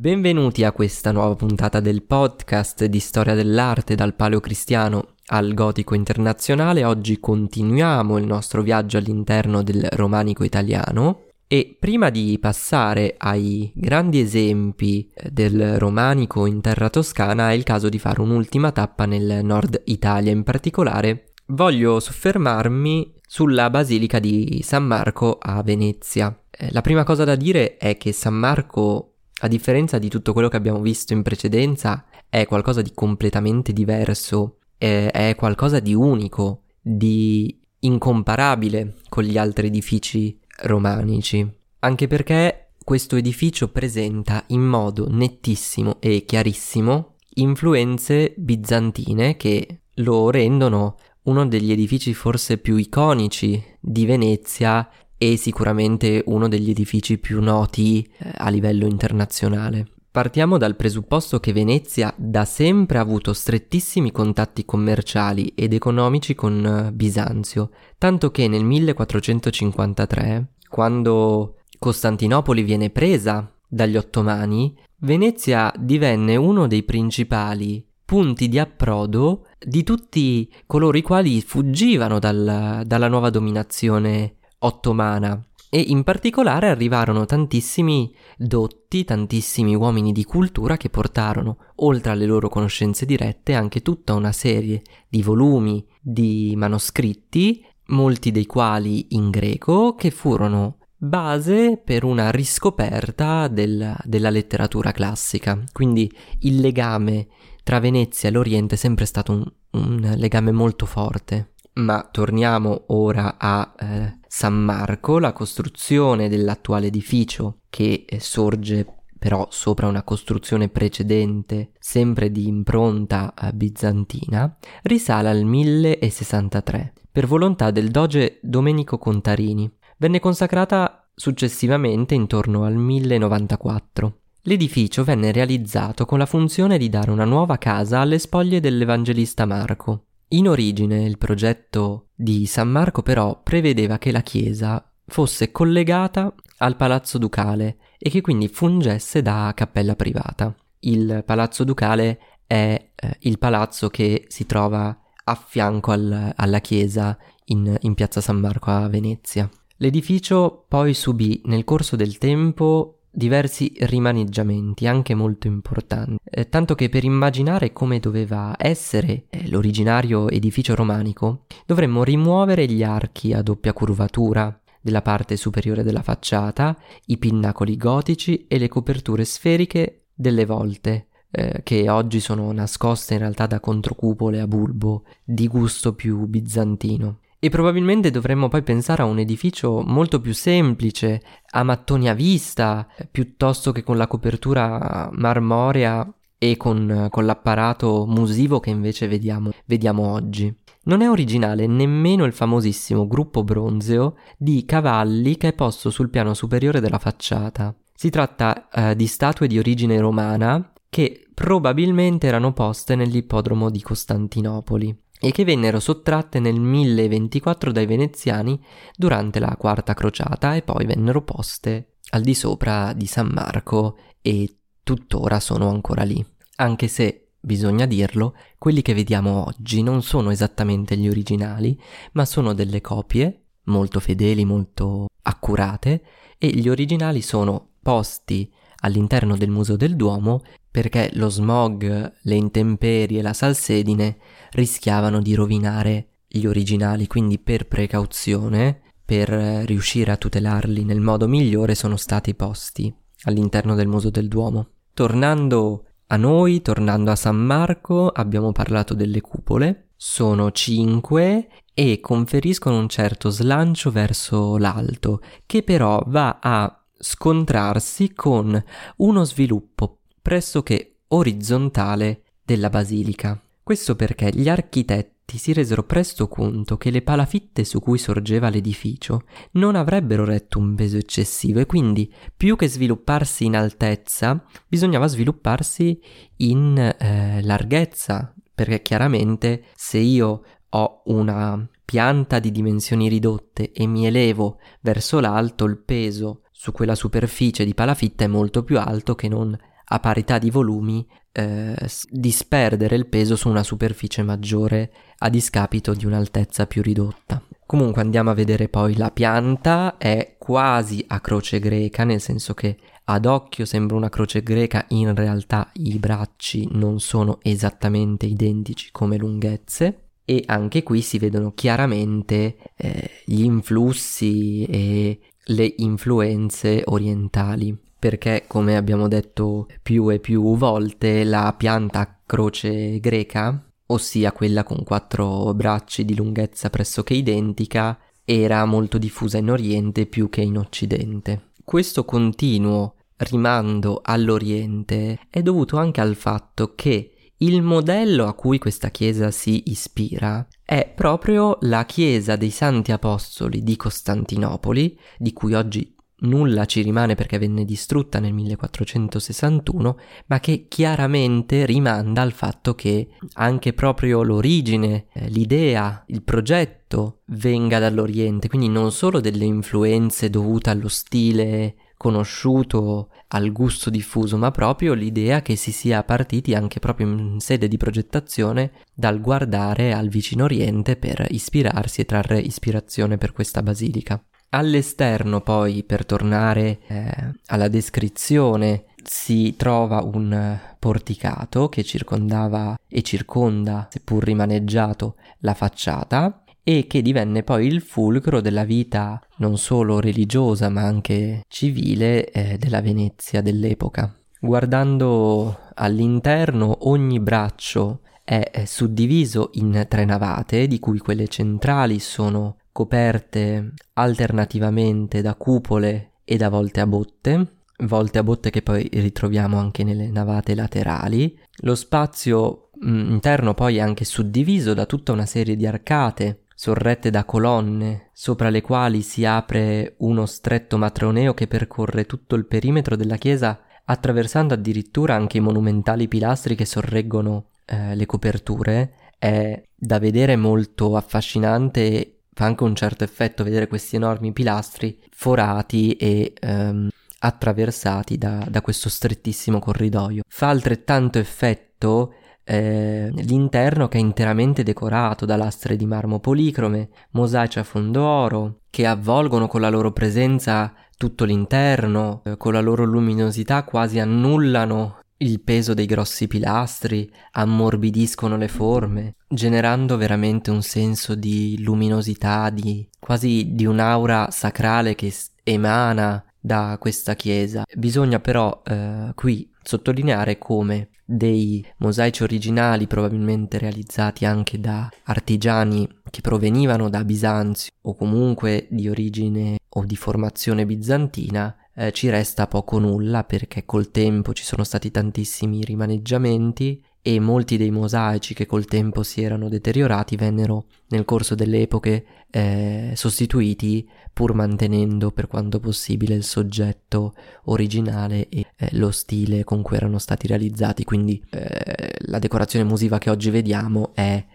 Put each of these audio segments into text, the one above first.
Benvenuti a questa nuova puntata del podcast di storia dell'arte dal paleocristiano al gotico internazionale. Oggi continuiamo il nostro viaggio all'interno del romanico italiano e prima di passare ai grandi esempi eh, del romanico in terra toscana è il caso di fare un'ultima tappa nel nord Italia, in particolare voglio soffermarmi sulla basilica di San Marco a Venezia. Eh, la prima cosa da dire è che San Marco a differenza di tutto quello che abbiamo visto in precedenza, è qualcosa di completamente diverso, è, qualcosa di unico, di incomparabile con gli altri edifici romanici. Anche perché questo edificio presenta in modo nettissimo e chiarissimo influenze bizantine che lo rendono uno degli edifici forse più iconici di Venezia e sicuramente uno degli edifici più noti eh, a livello internazionale. Partiamo dal presupposto che Venezia da sempre ha avuto strettissimi contatti commerciali ed economici con eh, Bisanzio, tanto che nel 1453, quando Costantinopoli viene presa dagli ottomani, Venezia divenne uno dei principali punti di approdo di tutti coloro i quali fuggivano dal, dalla nuova dominazione ottomana e in particolare arrivarono tantissimi dotti, tantissimi uomini di cultura che portarono, oltre alle loro conoscenze dirette, anche tutta una serie di volumi di manoscritti, molti dei quali in greco, che furono base per una riscoperta del, della letteratura classica. Quindi il legame tra Venezia e l'Oriente è sempre stato un, un legame molto forte. Ma torniamo ora a eh, San Marco, la costruzione dell'attuale edificio che eh, sorge però sopra una costruzione precedente, sempre di impronta eh, bizantina, risale al 1063 per volontà del doge Domenico Contarini. Venne consacrata successivamente intorno al 1094. L'edificio venne realizzato con la funzione di dare una nuova casa alle spoglie dell'Evangelista Marco, in origine il progetto di San Marco però prevedeva che la chiesa fosse collegata al palazzo ducale e che quindi fungesse da cappella privata. Il palazzo ducale è eh, il palazzo che si trova a fianco al, alla chiesa in, in piazza San Marco a Venezia. L'edificio poi subì nel corso del tempo diversi rimaneggiamenti, anche molto importanti, eh, tanto che per immaginare come doveva essere eh, l'originario edificio romanico, dovremmo rimuovere gli archi a doppia curvatura della parte superiore della facciata, i pinnacoli gotici e le coperture sferiche delle volte, eh, che oggi sono nascoste in realtà da controcupole a bulbo di gusto più bizantino. E probabilmente dovremmo poi pensare a un edificio molto più semplice, a mattoni a vista, piuttosto che con la copertura marmorea e con, con l'apparato musivo che invece vediamo, vediamo oggi. Non è originale nemmeno il famosissimo gruppo bronzeo di cavalli che è posto sul piano superiore della facciata. Si tratta eh, di statue di origine romana che probabilmente erano poste nell'ippodromo di Costantinopoli e che vennero sottratte nel 1024 dai veneziani durante la quarta crociata e poi vennero poste al di sopra di San Marco e tuttora sono ancora lì. Anche se, bisogna dirlo, quelli che vediamo oggi non sono esattamente gli originali, ma sono delle copie molto fedeli, molto accurate e gli originali sono posti all'interno del Museo del Duomo perché lo smog, le intemperie la salsedine rischiavano di rovinare gli originali, quindi per precauzione, per riuscire a tutelarli nel modo migliore, sono stati posti all'interno del Museo del Duomo. Tornando a noi, tornando a San Marco, abbiamo parlato delle cupole, sono cinque e conferiscono un certo slancio verso l'alto, che però va a scontrarsi con uno sviluppo pressoché orizzontale della basilica. Questo perché gli architetti si resero presto conto che le palafitte su cui sorgeva l'edificio non avrebbero retto un peso eccessivo e quindi più che svilupparsi in altezza bisognava svilupparsi in eh, larghezza perché chiaramente se io ho una pianta di dimensioni ridotte e mi elevo verso l'alto il peso su quella superficie di palafitta è molto più alto che non a parità di volumi eh, disperdere il peso su una superficie maggiore a discapito di un'altezza più ridotta. Comunque andiamo a vedere poi la pianta, è quasi a croce greca, nel senso che ad occhio sembra una croce greca, in realtà i bracci non sono esattamente identici come lunghezze e anche qui si vedono chiaramente eh, gli influssi e le influenze orientali perché come abbiamo detto più e più volte la pianta croce greca ossia quella con quattro bracci di lunghezza pressoché identica, era molto diffusa in Oriente più che in Occidente. Questo continuo rimando all'Oriente è dovuto anche al fatto che il modello a cui questa chiesa si ispira è proprio la chiesa dei Santi Apostoli di Costantinopoli, di cui oggi nulla ci rimane perché venne distrutta nel 1461, ma che chiaramente rimanda al fatto che anche proprio l'origine, eh, l'idea, il progetto venga dall'Oriente, quindi non solo delle influenze dovute allo stile conosciuto, al gusto diffuso, ma proprio l'idea che si sia partiti anche proprio in sede di progettazione dal guardare al vicino Oriente per ispirarsi e trarre ispirazione per questa basilica. All'esterno poi, per tornare eh, alla descrizione, si trova un porticato che circondava e circonda, seppur rimaneggiato, la facciata e che divenne poi il fulcro della vita non solo religiosa ma anche civile eh, della Venezia dell'epoca. Guardando all'interno ogni braccio è suddiviso in tre navate, di cui quelle centrali sono coperte alternativamente da cupole e da volte a botte, volte a botte che poi ritroviamo anche nelle navate laterali. Lo spazio mh, interno poi è anche suddiviso da tutta una serie di arcate sorrette da colonne, sopra le quali si apre uno stretto matroneo che percorre tutto il perimetro della chiesa, attraversando addirittura anche i monumentali pilastri che sorreggono eh, le coperture. È da vedere molto affascinante fa anche un certo effetto vedere questi enormi pilastri forati e ehm, attraversati da, da, questo strettissimo corridoio. Fa altrettanto effetto eh, l'interno che è interamente decorato da lastre di marmo policrome, mosaici a fondo oro, che avvolgono con la loro presenza tutto l'interno, eh, con la loro luminosità quasi annullano il peso dei grossi pilastri ammorbidiscono le forme, generando veramente un senso di luminosità, di quasi di un'aura sacrale che emana da questa chiesa. Bisogna però eh, qui sottolineare come dei mosaici originali, probabilmente realizzati anche da artigiani che provenivano da Bisanzio o comunque di origine o di formazione bizantina, eh, ci resta poco nulla perché col tempo ci sono stati tantissimi rimaneggiamenti e molti dei mosaici che col tempo si erano deteriorati vennero nel corso delle epoche eh, sostituiti pur mantenendo per quanto possibile il soggetto originale e eh, lo stile con cui erano stati realizzati. Quindi eh, la decorazione musiva che oggi vediamo è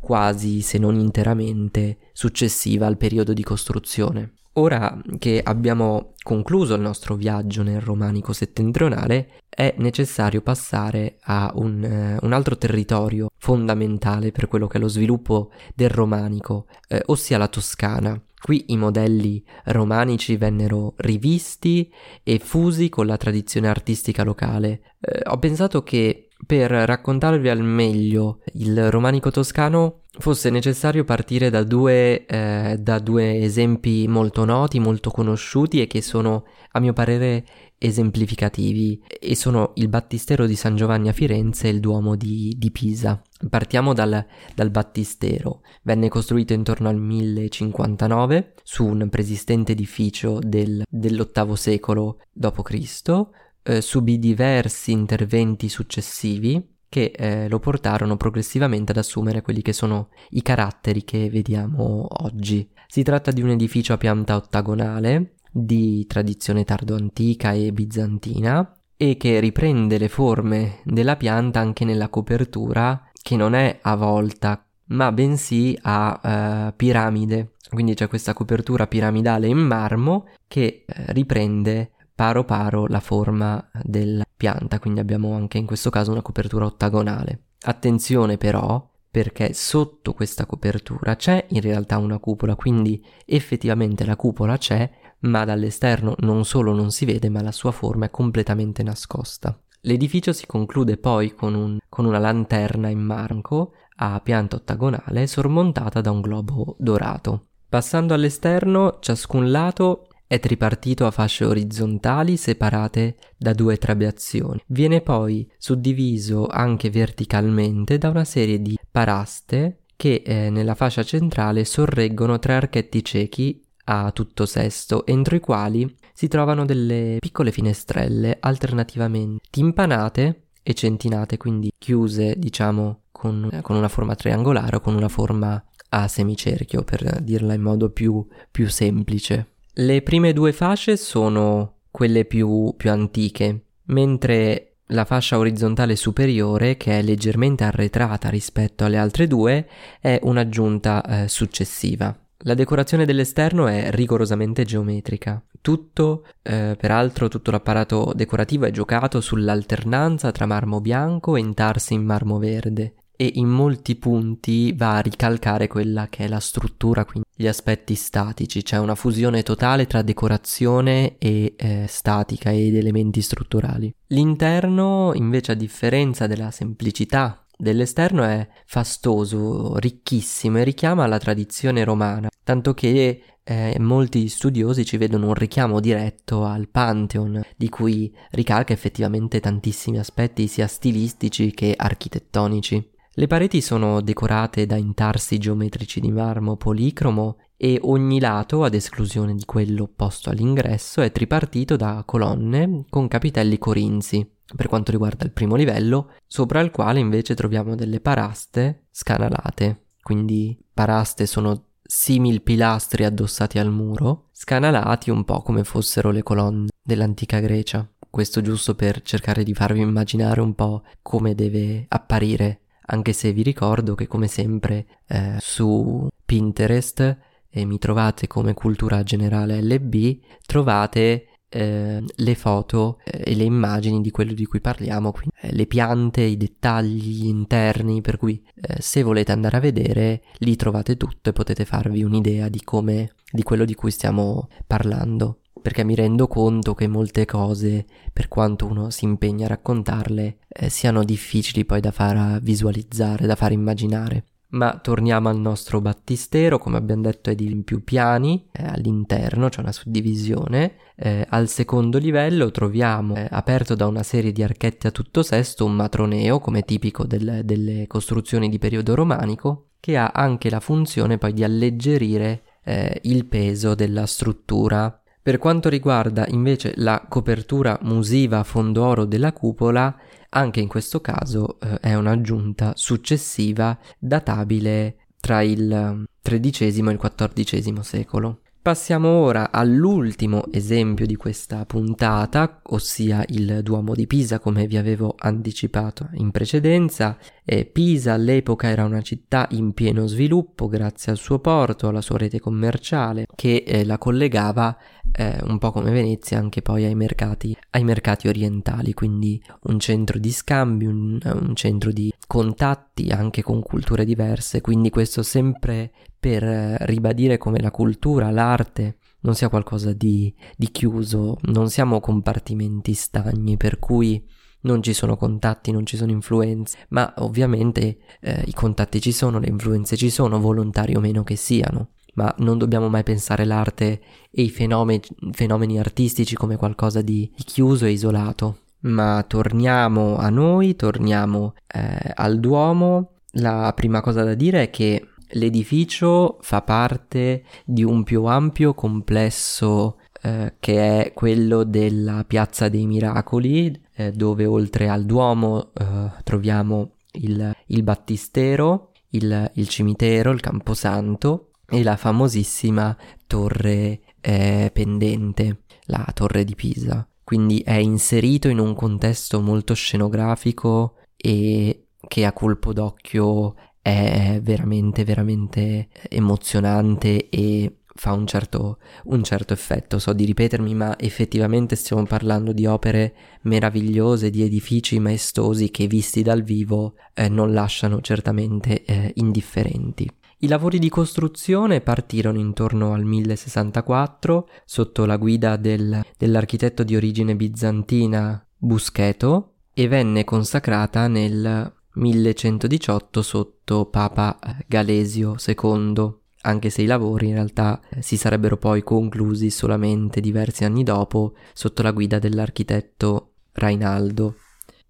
quasi se non interamente successiva al periodo di costruzione Ora che abbiamo concluso il nostro viaggio nel romanico settentrionale, è necessario passare a un, eh, un, altro territorio fondamentale per quello che è lo sviluppo del romanico, eh, ossia la Toscana. Qui i modelli romanici vennero rivisti e fusi con la tradizione artistica locale. Eh, ho pensato che per raccontarvi al meglio il romanico toscano fosse necessario partire da due, eh, da due esempi molto noti, molto conosciuti e che sono, a mio parere, esemplificativi e sono il Battistero di San Giovanni a Firenze e il Duomo di, di Pisa. Partiamo dal, dal, Battistero. Venne costruito intorno al 1059 su un preesistente edificio del, dell'VIII secolo d.C., eh, subì diversi interventi successivi che eh, lo portarono progressivamente ad assumere quelli che sono i caratteri che vediamo oggi. Si tratta di un edificio a pianta ottagonale di tradizione tardo-antica e bizantina e che riprende le forme della pianta anche nella copertura che non è a volta ma bensì a uh, piramide. Quindi c'è questa copertura piramidale in marmo che uh, riprende paro paro la forma della pianta, quindi abbiamo anche in questo caso una copertura ottagonale. Attenzione però perché sotto questa copertura c'è in realtà una cupola, quindi effettivamente la cupola c'è, ma dall'esterno non solo non si vede, ma la sua forma è completamente nascosta. L'edificio si conclude poi con, un, con una lanterna in marco a pianta ottagonale sormontata da un globo dorato. Passando all'esterno, ciascun lato è tripartito a fasce orizzontali separate da due trabeazioni. Viene poi suddiviso anche verticalmente da una serie di paraste che eh, nella fascia centrale sorreggono tre archetti ciechi a tutto sesto, entro i quali si trovano delle piccole finestrelle alternativamente timpanate e centinate, quindi chiuse, diciamo, con, eh, con una forma triangolare o con una forma a semicerchio, per dirla in modo più, più semplice. Le prime due fasce sono quelle più, più antiche, mentre la fascia orizzontale superiore, che è leggermente arretrata rispetto alle altre due, è un'aggiunta eh, successiva. La decorazione dell'esterno è rigorosamente geometrica. Tutto, eh, peraltro, tutto l'apparato decorativo è giocato sull'alternanza tra marmo bianco e intarsi in marmo verde e in molti punti va a ricalcare quella che è la struttura, quindi gli aspetti statici, c'è una fusione totale tra decorazione e eh, statica ed elementi strutturali. L'interno, invece, a differenza della semplicità dell'esterno, è fastoso, ricchissimo e richiama la tradizione romana, tanto che eh, molti studiosi ci vedono un richiamo diretto al Pantheon, di cui ricalca effettivamente tantissimi aspetti sia stilistici che architettonici. Le pareti sono decorate da intarsi geometrici di marmo policromo e ogni lato, ad esclusione di quello posto all'ingresso, è tripartito da colonne con capitelli corinzi. Per quanto riguarda il primo livello, sopra il quale invece troviamo delle paraste scanalate. Quindi paraste sono simil pilastri addossati al muro, scanalati un po' come fossero le colonne dell'antica Grecia. Questo giusto per cercare di farvi immaginare un po' come deve apparire anche se vi ricordo che come sempre eh, su Pinterest e mi trovate come cultura generale LB, trovate eh, le foto eh, e le immagini di quello di cui parliamo, quindi eh, le piante, i dettagli interni, per cui eh, se volete andare a vedere lì trovate tutto e potete farvi un'idea di come di quello di cui stiamo parlando perché mi rendo conto che molte cose, per quanto uno si impegna a raccontarle, eh, siano difficili poi da far visualizzare, da far immaginare. Ma torniamo al nostro battistero, come abbiamo detto è di più piani, eh, all'interno c'è una suddivisione, eh, al secondo livello troviamo eh, aperto da una serie di archetti a tutto sesto un matroneo come tipico del, delle costruzioni di periodo romanico, che ha anche la funzione poi di alleggerire eh, il peso della struttura per quanto riguarda invece la copertura musiva a fondo oro della cupola, anche in questo caso eh, è un'aggiunta successiva databile tra il XIII e il XIV secolo. Passiamo ora all'ultimo esempio di questa puntata, ossia il Duomo di Pisa, come vi avevo anticipato in precedenza. E Pisa all'epoca era una città in pieno sviluppo grazie al suo porto, alla sua rete commerciale, che eh, la collegava eh, un po' come Venezia anche poi ai mercati, ai mercati orientali, quindi un centro di scambio, un, un centro di contatti anche con culture diverse, quindi questo sempre per ribadire come la cultura, l'arte non sia qualcosa di, di chiuso, non siamo compartimenti stagni per cui non ci sono contatti, non ci sono influenze, ma ovviamente eh, i contatti ci sono, le influenze ci sono, volontari o meno che siano, ma non dobbiamo mai pensare l'arte e i fenomeni, fenomeni artistici come qualcosa di, chiuso e isolato. Ma torniamo a noi, torniamo eh, al Duomo. La prima cosa da dire è che L'edificio fa parte di un più ampio complesso eh, che è quello della Piazza dei Miracoli, eh, dove oltre al Duomo eh, troviamo il, il Battistero, il, il, cimitero, il Camposanto e la famosissima torre eh, pendente, la torre di Pisa. Quindi è inserito in un contesto molto scenografico e che a colpo d'occhio è veramente veramente emozionante e fa un certo, un certo effetto. So di ripetermi, ma effettivamente stiamo parlando di opere meravigliose, di edifici maestosi che visti dal vivo eh, non lasciano certamente eh, indifferenti. I lavori di costruzione partirono intorno al 1064 sotto la guida del, dell'architetto di origine bizantina Buscheto e venne consacrata nel 1118 sotto Papa Galesio II, anche se i lavori in realtà si sarebbero poi conclusi solamente diversi anni dopo sotto la guida dell'architetto Rainaldo.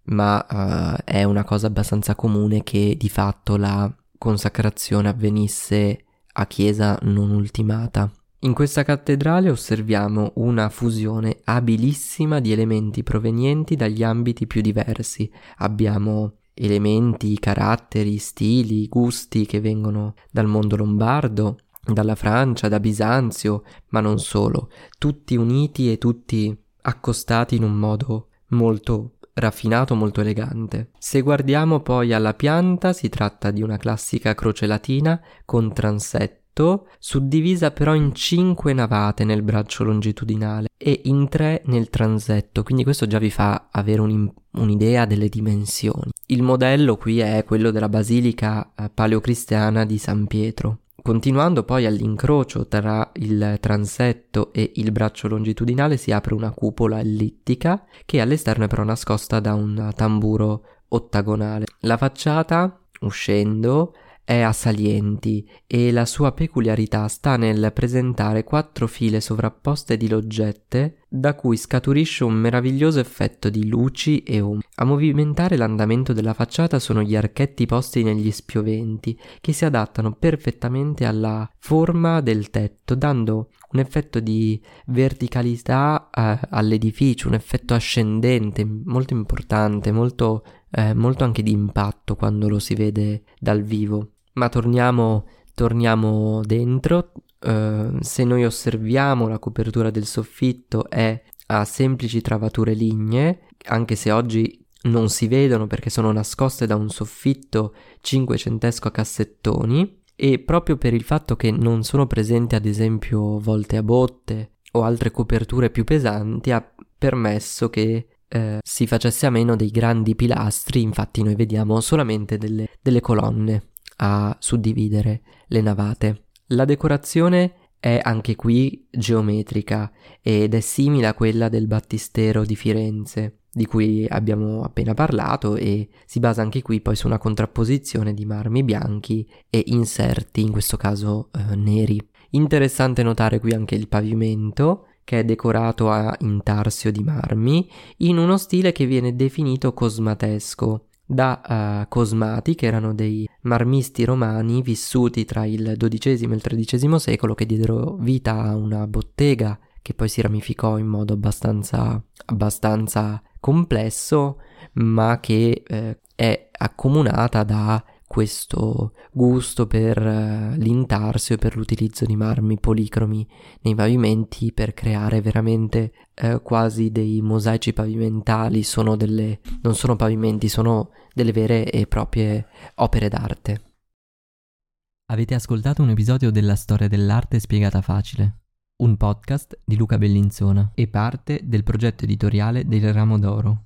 Ma uh, è una cosa abbastanza comune che di fatto la consacrazione avvenisse a chiesa non ultimata. In questa cattedrale osserviamo una fusione abilissima di elementi provenienti dagli ambiti più diversi. Abbiamo elementi, caratteri, stili, gusti che vengono dal mondo lombardo, dalla Francia, da Bisanzio, ma non solo, tutti uniti e tutti accostati in un modo molto raffinato, molto elegante. Se guardiamo poi alla pianta, si tratta di una classica croce latina con transetto, suddivisa però in cinque navate nel braccio longitudinale e in tre nel transetto, quindi questo già vi fa avere un, un'idea delle dimensioni. Il modello qui è quello della basilica eh, paleocristiana di San Pietro. Continuando poi all'incrocio tra il transetto e il braccio longitudinale si apre una cupola ellittica che all'esterno è però nascosta da un tamburo ottagonale. La facciata, uscendo, è a salienti e la sua peculiarità sta nel presentare quattro file sovrapposte di loggette da cui scaturisce un meraviglioso effetto di luci e ombre. A movimentare l'andamento della facciata sono gli archetti posti negli spioventi che si adattano perfettamente alla forma del tetto dando un effetto di verticalità eh, all'edificio, un effetto ascendente molto importante, molto, eh, molto anche di impatto quando lo si vede dal vivo. Ma torniamo, torniamo dentro. Uh, se noi osserviamo la copertura del soffitto è a semplici travature lignee, anche se oggi non si vedono perché sono nascoste da un soffitto cinquecentesco a cassettoni e proprio per il fatto che non sono presenti ad esempio volte a botte o altre coperture più pesanti ha permesso che eh, si facesse a meno dei grandi pilastri, infatti noi vediamo solamente delle, delle colonne a suddividere le navate. La decorazione è anche qui geometrica ed è simile a quella del battistero di Firenze, di cui abbiamo appena parlato e si basa anche qui poi su una contrapposizione di marmi bianchi e inserti, in questo caso eh, neri. Interessante notare qui anche il pavimento che è decorato a intarsio di marmi in uno stile che viene definito cosmatesco da uh, Cosmati, che erano dei marmisti romani vissuti tra il XII e il XIII secolo, che diedero vita a una bottega che poi si ramificò in modo abbastanza, abbastanza complesso, ma che eh, è accomunata da questo gusto per uh, l'intarsio e per l'utilizzo di marmi policromi nei pavimenti per creare veramente uh, quasi dei mosaici pavimentali, sono delle, non sono pavimenti, sono delle vere e proprie opere d'arte. Avete ascoltato un episodio della storia dell'arte spiegata facile, un podcast di Luca Bellinzona e parte del progetto editoriale del Ramo d'Oro.